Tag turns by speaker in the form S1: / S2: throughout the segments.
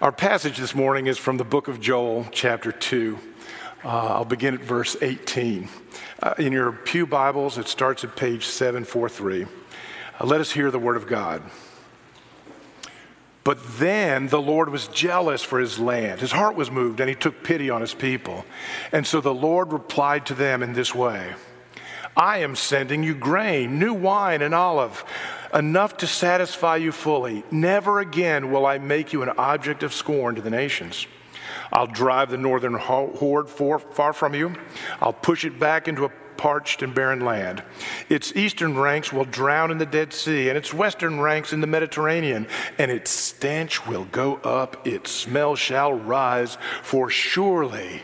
S1: Our passage this morning is from the book of Joel, chapter 2. Uh, I'll begin at verse 18. Uh, in your Pew Bibles, it starts at page 743. Uh, let us hear the word of God. But then the Lord was jealous for his land. His heart was moved, and he took pity on his people. And so the Lord replied to them in this way I am sending you grain, new wine, and olive enough to satisfy you fully. Never again will I make you an object of scorn to the nations. I'll drive the northern horde far from you. I'll push it back into a parched and barren land. Its eastern ranks will drown in the Dead Sea, and its western ranks in the Mediterranean, and its stench will go up, its smell shall rise, for surely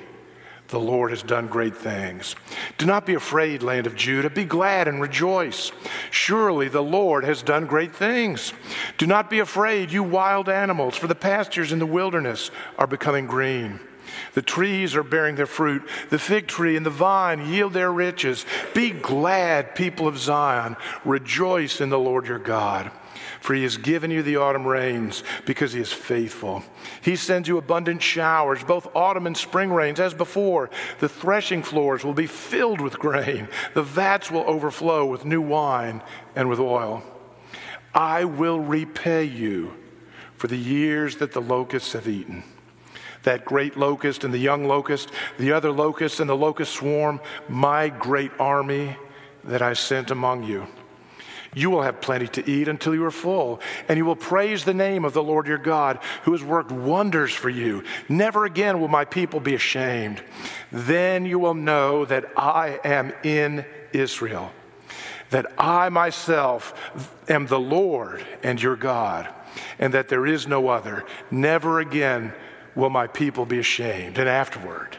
S1: the Lord has done great things. Do not be afraid, land of Judah. Be glad and rejoice. Surely the Lord has done great things. Do not be afraid, you wild animals, for the pastures in the wilderness are becoming green. The trees are bearing their fruit. The fig tree and the vine yield their riches. Be glad, people of Zion. Rejoice in the Lord your God. For he has given you the autumn rains because he is faithful. He sends you abundant showers, both autumn and spring rains, as before. The threshing floors will be filled with grain, the vats will overflow with new wine and with oil. I will repay you for the years that the locusts have eaten. That great locust and the young locust, the other locust and the locust swarm, my great army that I sent among you. You will have plenty to eat until you are full, and you will praise the name of the Lord your God, who has worked wonders for you. Never again will my people be ashamed. Then you will know that I am in Israel, that I myself am the Lord and your God, and that there is no other. Never again will my people be ashamed. And afterward,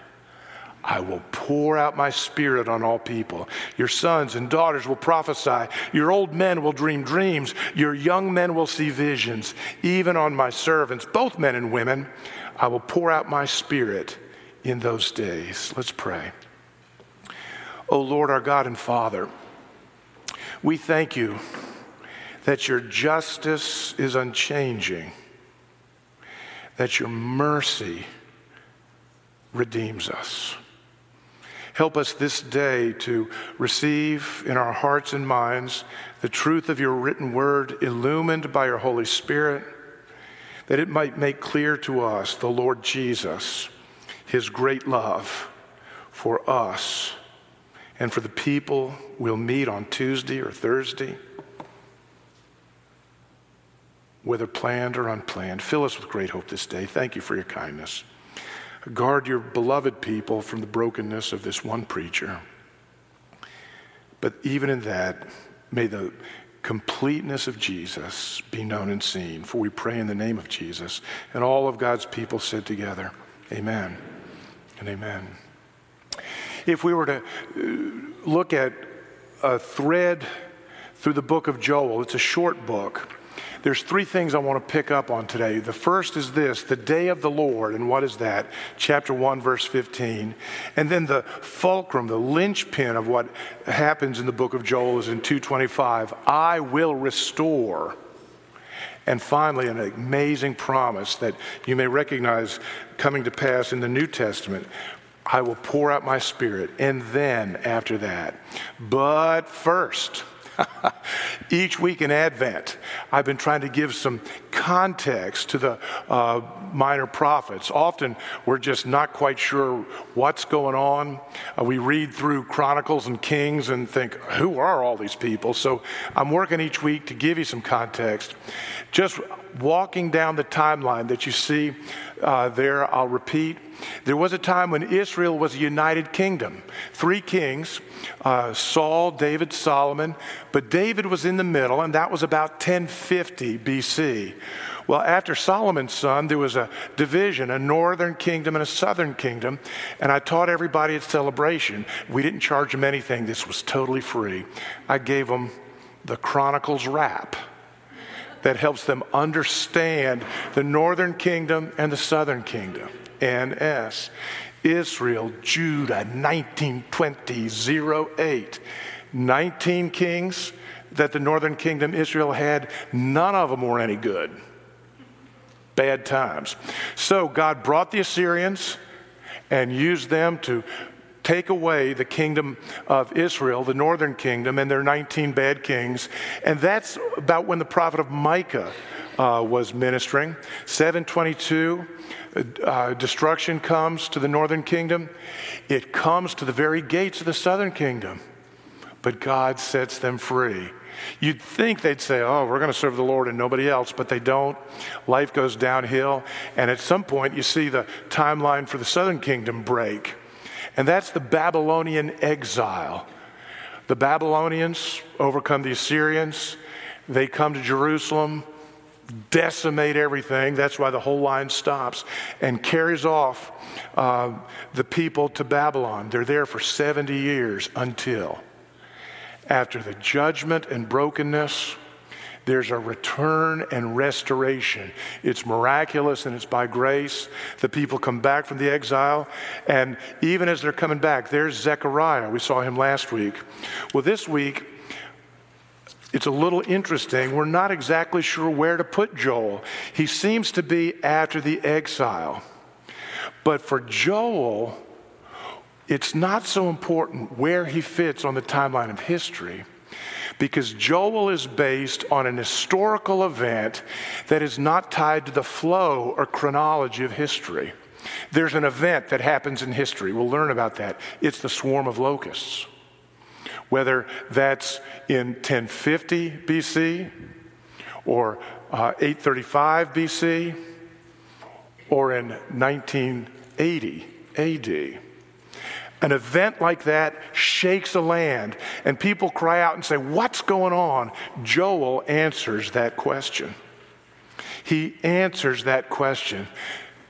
S1: I will pour out my spirit on all people. Your sons and daughters will prophesy. Your old men will dream dreams. Your young men will see visions. Even on my servants, both men and women, I will pour out my spirit in those days. Let's pray. O oh Lord, our God and Father, we thank you that your justice is unchanging, that your mercy redeems us. Help us this day to receive in our hearts and minds the truth of your written word, illumined by your Holy Spirit, that it might make clear to us the Lord Jesus, his great love for us and for the people we'll meet on Tuesday or Thursday, whether planned or unplanned. Fill us with great hope this day. Thank you for your kindness. Guard your beloved people from the brokenness of this one preacher. But even in that, may the completeness of Jesus be known and seen. For we pray in the name of Jesus. And all of God's people said together, Amen and amen. If we were to uh, look at a thread through the book of Joel, it's a short book. There's three things I want to pick up on today. The first is this the day of the Lord. And what is that? Chapter 1, verse 15. And then the fulcrum, the linchpin of what happens in the book of Joel is in 225 I will restore. And finally, an amazing promise that you may recognize coming to pass in the New Testament. I will pour out my spirit. And then after that. But first, Each week in Advent, I've been trying to give some context to the uh, minor prophets. Often we're just not quite sure what's going on. Uh, we read through Chronicles and Kings and think, who are all these people? So I'm working each week to give you some context. Just walking down the timeline that you see uh, there, I'll repeat. There was a time when Israel was a united kingdom. Three kings uh, Saul, David, Solomon. But David was in the middle, and that was about 1050 BC. Well, after Solomon's son, there was a division, a northern kingdom and a southern kingdom. And I taught everybody at celebration. We didn't charge them anything, this was totally free. I gave them the Chronicles rap that helps them understand the northern kingdom and the southern kingdom. NS. Israel, Judah, 1920, 08. 19 kings that the northern kingdom Israel had, none of them were any good. bad times. So God brought the Assyrians and used them to take away the kingdom of Israel, the northern kingdom, and their 19 bad kings. And that's about when the prophet of Micah uh, was ministering. 722, uh, destruction comes to the northern kingdom. It comes to the very gates of the southern kingdom, but God sets them free. You'd think they'd say, Oh, we're going to serve the Lord and nobody else, but they don't. Life goes downhill. And at some point, you see the timeline for the southern kingdom break. And that's the Babylonian exile. The Babylonians overcome the Assyrians. They come to Jerusalem, decimate everything. That's why the whole line stops and carries off uh, the people to Babylon. They're there for 70 years until, after the judgment and brokenness, there's a return and restoration. It's miraculous and it's by grace. The people come back from the exile. And even as they're coming back, there's Zechariah. We saw him last week. Well, this week, it's a little interesting. We're not exactly sure where to put Joel. He seems to be after the exile. But for Joel, it's not so important where he fits on the timeline of history because Joel is based on an historical event that is not tied to the flow or chronology of history. There's an event that happens in history. We'll learn about that. It's the swarm of locusts. Whether that's in 1050 BC or uh, 835 BC or in 1980 AD. An event like that shakes a land, and people cry out and say, What's going on? Joel answers that question. He answers that question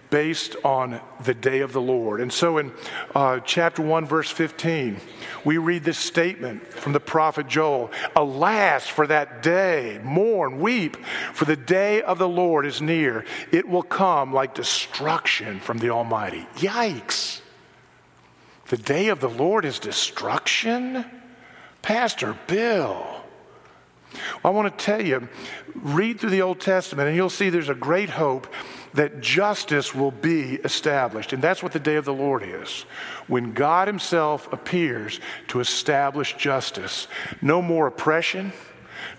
S1: based on the day of the Lord. And so in uh, chapter 1, verse 15, we read this statement from the prophet Joel Alas, for that day, mourn, weep, for the day of the Lord is near. It will come like destruction from the Almighty. Yikes. The day of the Lord is destruction? Pastor Bill. I want to tell you, read through the Old Testament and you'll see there's a great hope that justice will be established. And that's what the day of the Lord is. When God Himself appears to establish justice. No more oppression,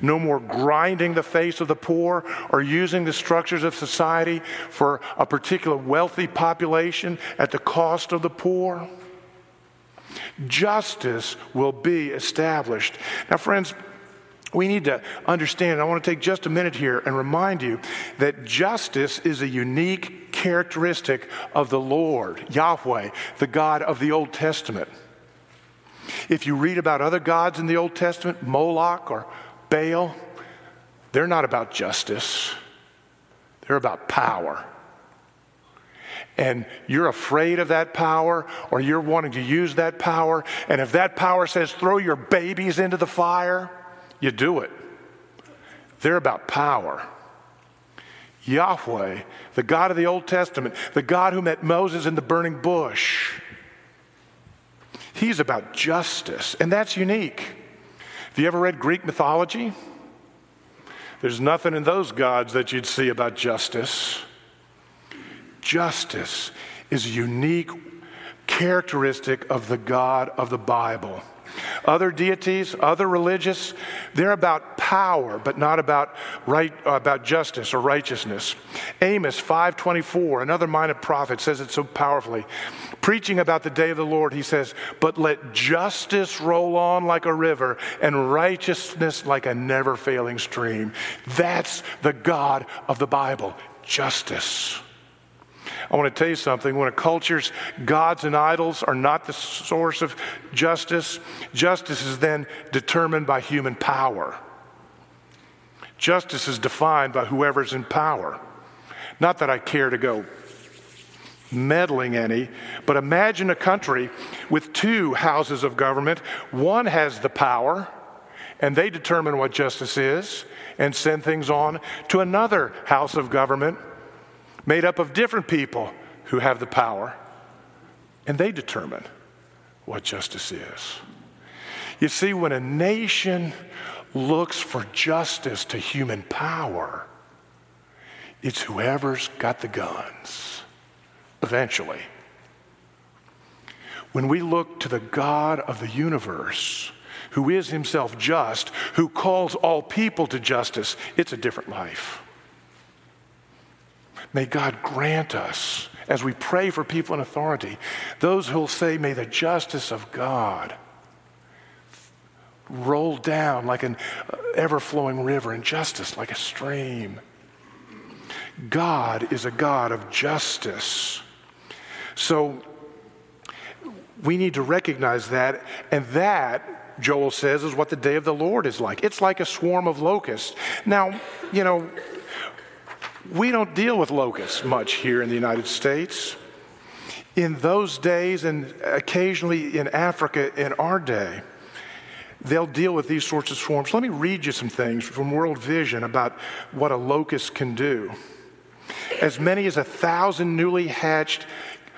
S1: no more grinding the face of the poor or using the structures of society for a particular wealthy population at the cost of the poor justice will be established. Now, friends, we need to understand, I want to take just a minute here and remind you that justice is a unique characteristic of the Lord, Yahweh, the God of the Old Testament. If you read about other gods in the Old Testament, Moloch or Baal, they're not about justice, they're about power and you're afraid of that power or you're wanting to use that power, and if that power says throw your babies into the fire, you do it. They're about power. Yahweh, the God of the Old Testament, the God who met Moses in the burning bush, he's about justice, and that's unique. Have you ever read Greek mythology? There's nothing in those gods that you'd see about justice justice is a unique characteristic of the God of the Bible. Other deities, other religious, they're about power, but not about right about justice or righteousness. Amos 5:24, another minor prophet, says it so powerfully. Preaching about the day of the Lord, he says, "But let justice roll on like a river and righteousness like a never-failing stream." That's the God of the Bible, justice. I want to tell you something. When a culture's gods and idols are not the source of justice, justice is then determined by human power. Justice is defined by whoever's in power. Not that I care to go meddling any, but imagine a country with two houses of government. One has the power, and they determine what justice is and send things on to another house of government made up of different people who have the power, and they determine what justice is. You see, when a nation looks for justice to human power, It's whoever's got the guns, eventually. When we look to the God of the universe, who is himself just, who calls all people to justice, it's a different life. May God grant us, as we pray for people in authority, those who will say, May the justice of God roll down like an uh, ever flowing river, and justice like a stream. God is a God of justice. So we need to recognize that, and that, Joel says, is what the day of the Lord is like. It's like a swarm of locusts. Now, you know, we don't deal with locusts much here in the United States. In those days, and occasionally in Africa in our day, they'll deal with these sorts of swarms. Let me read you some things from World Vision about what a locust can do. As many as a thousand newly hatched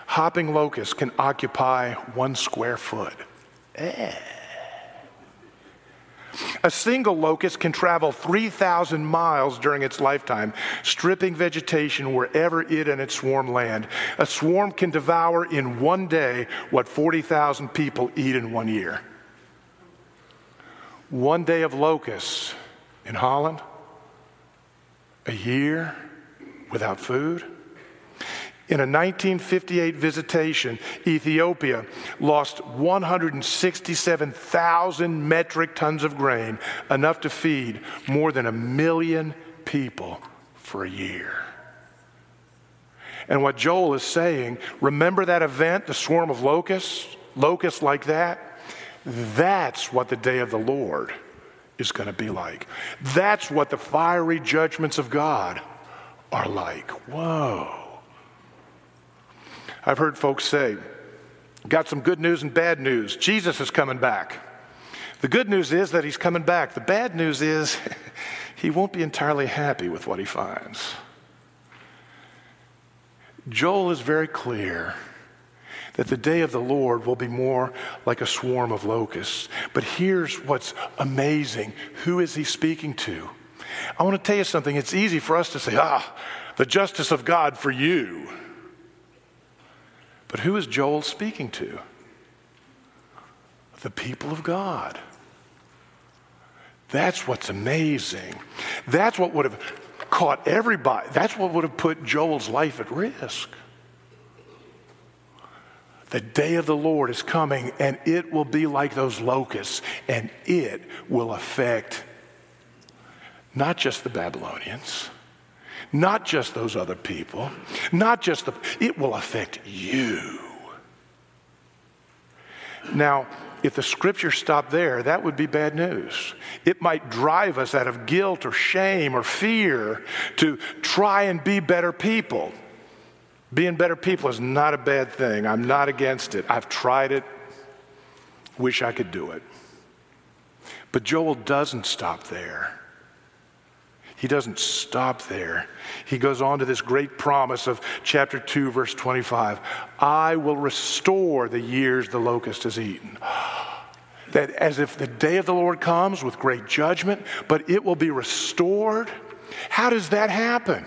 S1: hopping locusts can occupy one square foot. Eh. A single locust can travel 3,000 miles during its lifetime, stripping vegetation wherever it and its swarm land. A swarm can devour in one day what 40,000 people eat in one year. One day of locusts in Holland, a year without food. In a 1958 visitation, Ethiopia lost 167,000 metric tons of grain, enough to feed more than a million people for a year. And what Joel is saying, remember that event, the swarm of locusts, locusts like that? That's what the day of the Lord is going to be like. That's what the fiery judgments of God are like. Whoa. I've heard folks say, got some good news and bad news. Jesus is coming back. The good news is that he's coming back. The bad news is he won't be entirely happy with what he finds. Joel is very clear that the day of the Lord will be more like a swarm of locusts. But here's what's amazing who is he speaking to? I want to tell you something. It's easy for us to say, ah, the justice of God for you. But who is Joel speaking to? The people of God. That's what's amazing. That's what would have caught everybody. That's what would have put Joel's life at risk. The day of the Lord is coming, and it will be like those locusts, and it will affect not just the Babylonians not just those other people, not just the, it will affect you. Now, if the scripture stopped there, that would be bad news. It might drive us out of guilt or shame or fear to try and be better people. Being better people is not a bad thing. I'm not against it. I've tried it. Wish I could do it. But Joel doesn't stop there. He doesn't stop there. He goes on to this great promise of chapter 2, verse 25 I will restore the years the locust has eaten. That as if the day of the Lord comes with great judgment, but it will be restored. How does that happen?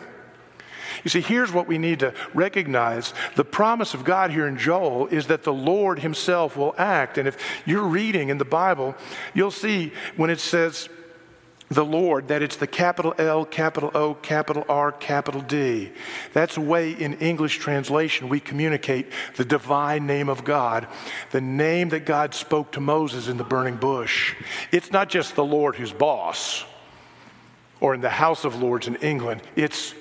S1: You see, here's what we need to recognize. The promise of God here in Joel is that the Lord Himself will act. And if you're reading in the Bible, you'll see when it says, the Lord, that it's the capital L, capital O, capital R, capital D. That's a way in English translation we communicate the divine name of God, the name that God spoke to Moses in the burning bush. It's not just the Lord who's boss or in the House of Lords in England, it's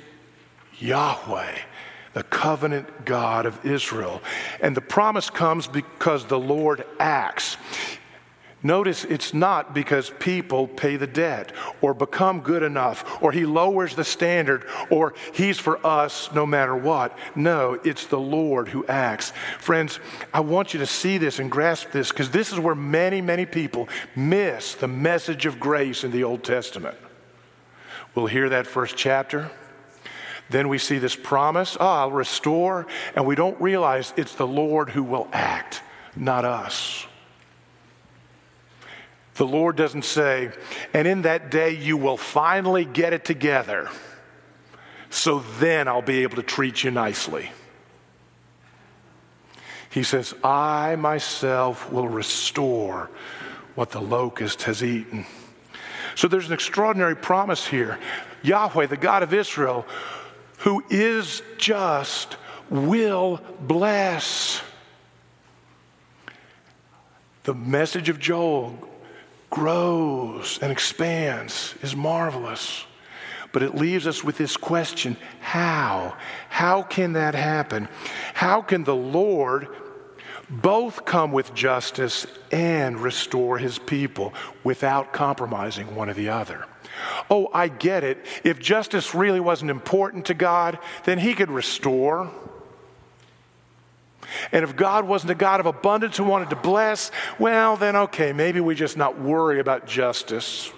S1: Yahweh the covenant God of Israel. And the promise comes because the Lord acts. Notice it's not because people pay the debt or become good enough or he lowers the standard or he's for us no matter what. No, it's the Lord who acts. Friends, I want you to see this and grasp this because this is where many, many people miss the message of grace in the Old Testament. We'll hear that first chapter. Then we see this promise, oh, I'll restore, and we don't realize it's the Lord who will act, not us. The Lord doesn't say, and in that day you will finally get it together. so then I'll be able to treat you nicely. He says, I myself will restore what the locust has eaten. So there's an extraordinary promise here. Yahweh, the God of Israel, who is just, will bless. The message of Joel grows and expands, is marvelous. But it leaves us with this question how? How can that happen? How can the Lord both come with justice and restore his people without compromising one or the other? Oh, I get it. If justice really wasn't important to God, then he could restore. And if God wasn't a God of abundance who wanted to bless, well, then okay, maybe we just not worry about justice.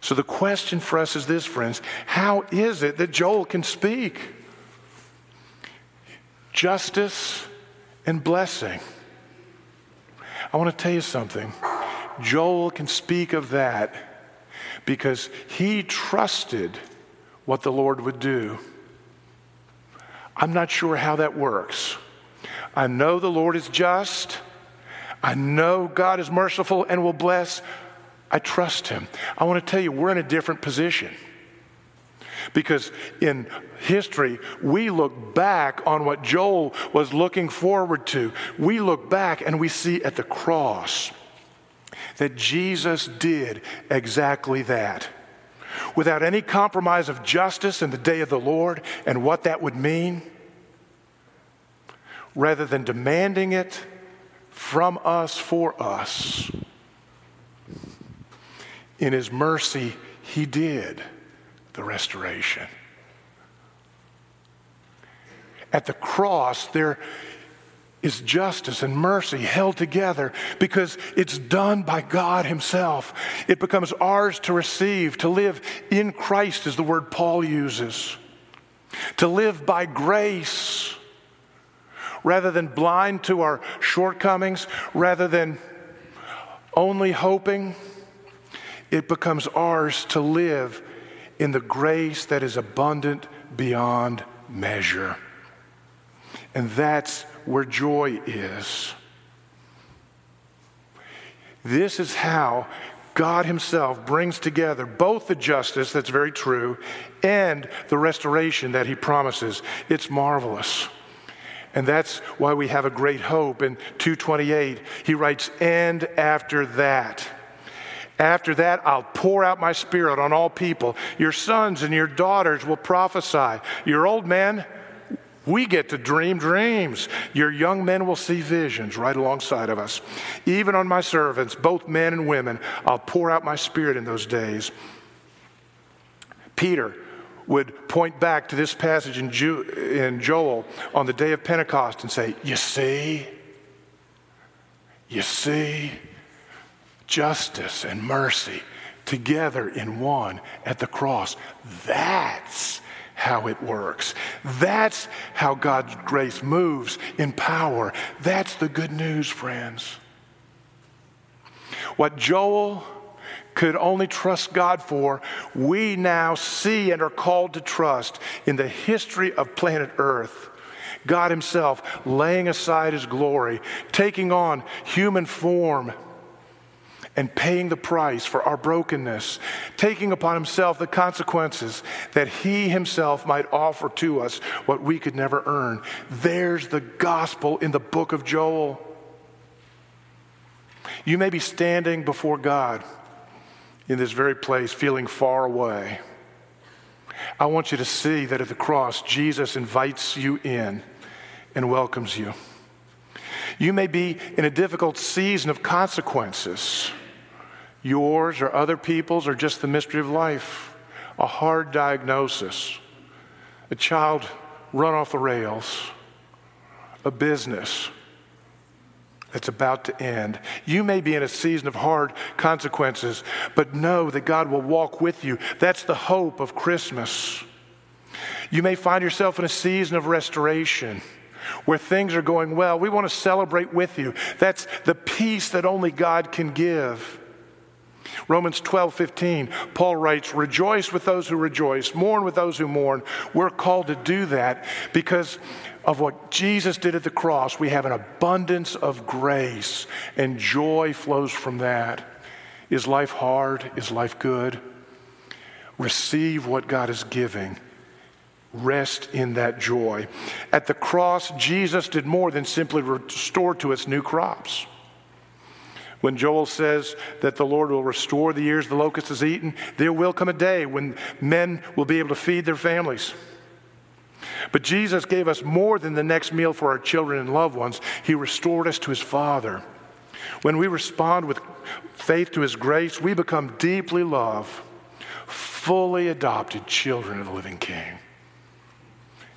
S1: So the question for us is this, friends how is it that Joel can speak? Justice and blessing. I want to tell you something. Joel can speak of that because he trusted what the Lord would do. I'm not sure how that works. I know the Lord is just. I know God is merciful and will bless. I trust him. I want to tell you, we're in a different position. Because in history, we look back on what Joel was looking forward to. We look back and we see at the cross that Jesus did exactly that. Without any compromise of justice in the day of the Lord and what that would mean, rather than demanding it from us for us. In his mercy, he did the restoration. At the cross, there is justice and mercy held together because it's done by God Himself. It becomes ours to receive, to live in Christ, is the word Paul uses. To live by grace rather than blind to our shortcomings, rather than only hoping, it becomes ours to live in the grace that is abundant beyond measure. And that's where joy is. This is how God Himself brings together both the justice that's very true and the restoration that He promises. It's marvelous. And that's why we have a great hope. In 228, he writes, And after that, after that, I'll pour out my spirit on all people. Your sons and your daughters will prophesy. Your old men, we get to dream dreams. Your young men will see visions right alongside of us. Even on my servants, both men and women, I'll pour out my spirit in those days. Peter, would point back to this passage in, Ju- in Joel on the day of Pentecost and say, You see, you see, justice and mercy together in one at the cross. That's how it works. That's how God's grace moves in power. That's the good news, friends. What Joel could only trust God for, we now see and are called to trust in the history of planet Earth. God Himself laying aside His glory, taking on human form, and paying the price for our brokenness, taking upon Himself the consequences that He Himself might offer to us what we could never earn. There's the gospel in the book of Joel. You may be standing before God in this very place feeling far away, I want you to see that at the cross, Jesus invites you in and welcomes you. You may be in a difficult season of consequences, yours or other people's, or just the mystery of life, a hard diagnosis, a child run off the rails, a business that's about to end. You may be in a season of hard consequences, but know that God will walk with you. That's the hope of Christmas. You may find yourself in a season of restoration where things are going well. We want to celebrate with you. That's the peace that only God can give. Romans 12, 15, Paul writes, Rejoice with those who rejoice, mourn with those who mourn. We're called to do that because of what Jesus did at the cross. We have an abundance of grace, and joy flows from that. Is life hard? Is life good? Receive what God is giving. Rest in that joy. At the cross, Jesus did more than simply restore to us new crops. When Joel says that the Lord will restore the years the locust has eaten, there will come a day when men will be able to feed their families. But Jesus gave us more than the next meal for our children and loved ones. He restored us to his Father. When we respond with faith to his grace, we become deeply loved, fully adopted children of the living King.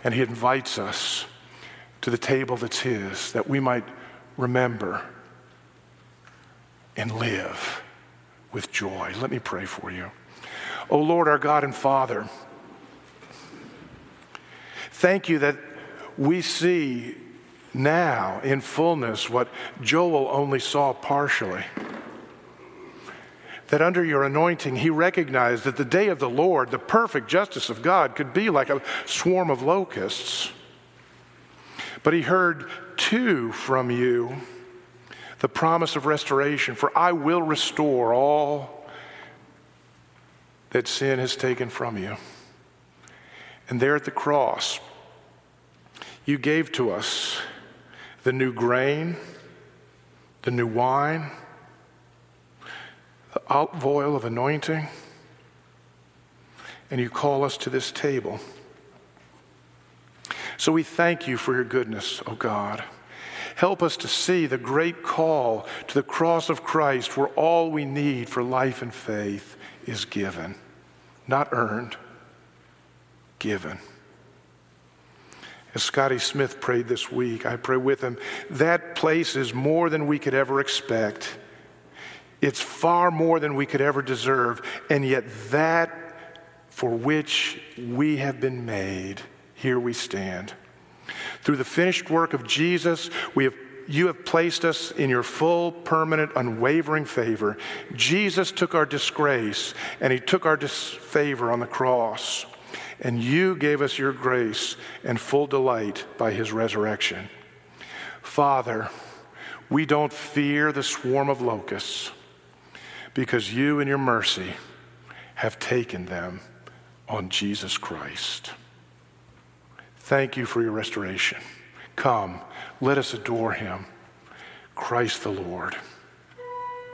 S1: And he invites us to the table that's his that we might remember and live with joy. Let me pray for you. O oh Lord, our God and Father, thank you that we see now in fullness what Joel only saw partially. That under your anointing, he recognized that the day of the Lord, the perfect justice of God, could be like a swarm of locusts. But he heard too from you the promise of restoration, for I will restore all that sin has taken from you. And there at the cross, you gave to us the new grain, the new wine, the olive oil of anointing, and you call us to this table. So we thank you for your goodness, O oh God. Help us to see the great call to the cross of Christ where all we need for life and faith is given, not earned, given. As Scotty Smith prayed this week, I pray with him, that place is more than we could ever expect. It's far more than we could ever deserve, and yet that for which we have been made, here we stand. Through the finished work of Jesus, we have you have placed us in your full, permanent, unwavering favor. Jesus took our disgrace and he took our disfavor on the cross and you gave us your grace and full delight by his resurrection. Father, we don't fear the swarm of locusts because you, in your mercy, have taken them on Jesus Christ. Thank you for your restoration. Come, let us adore him, Christ the Lord.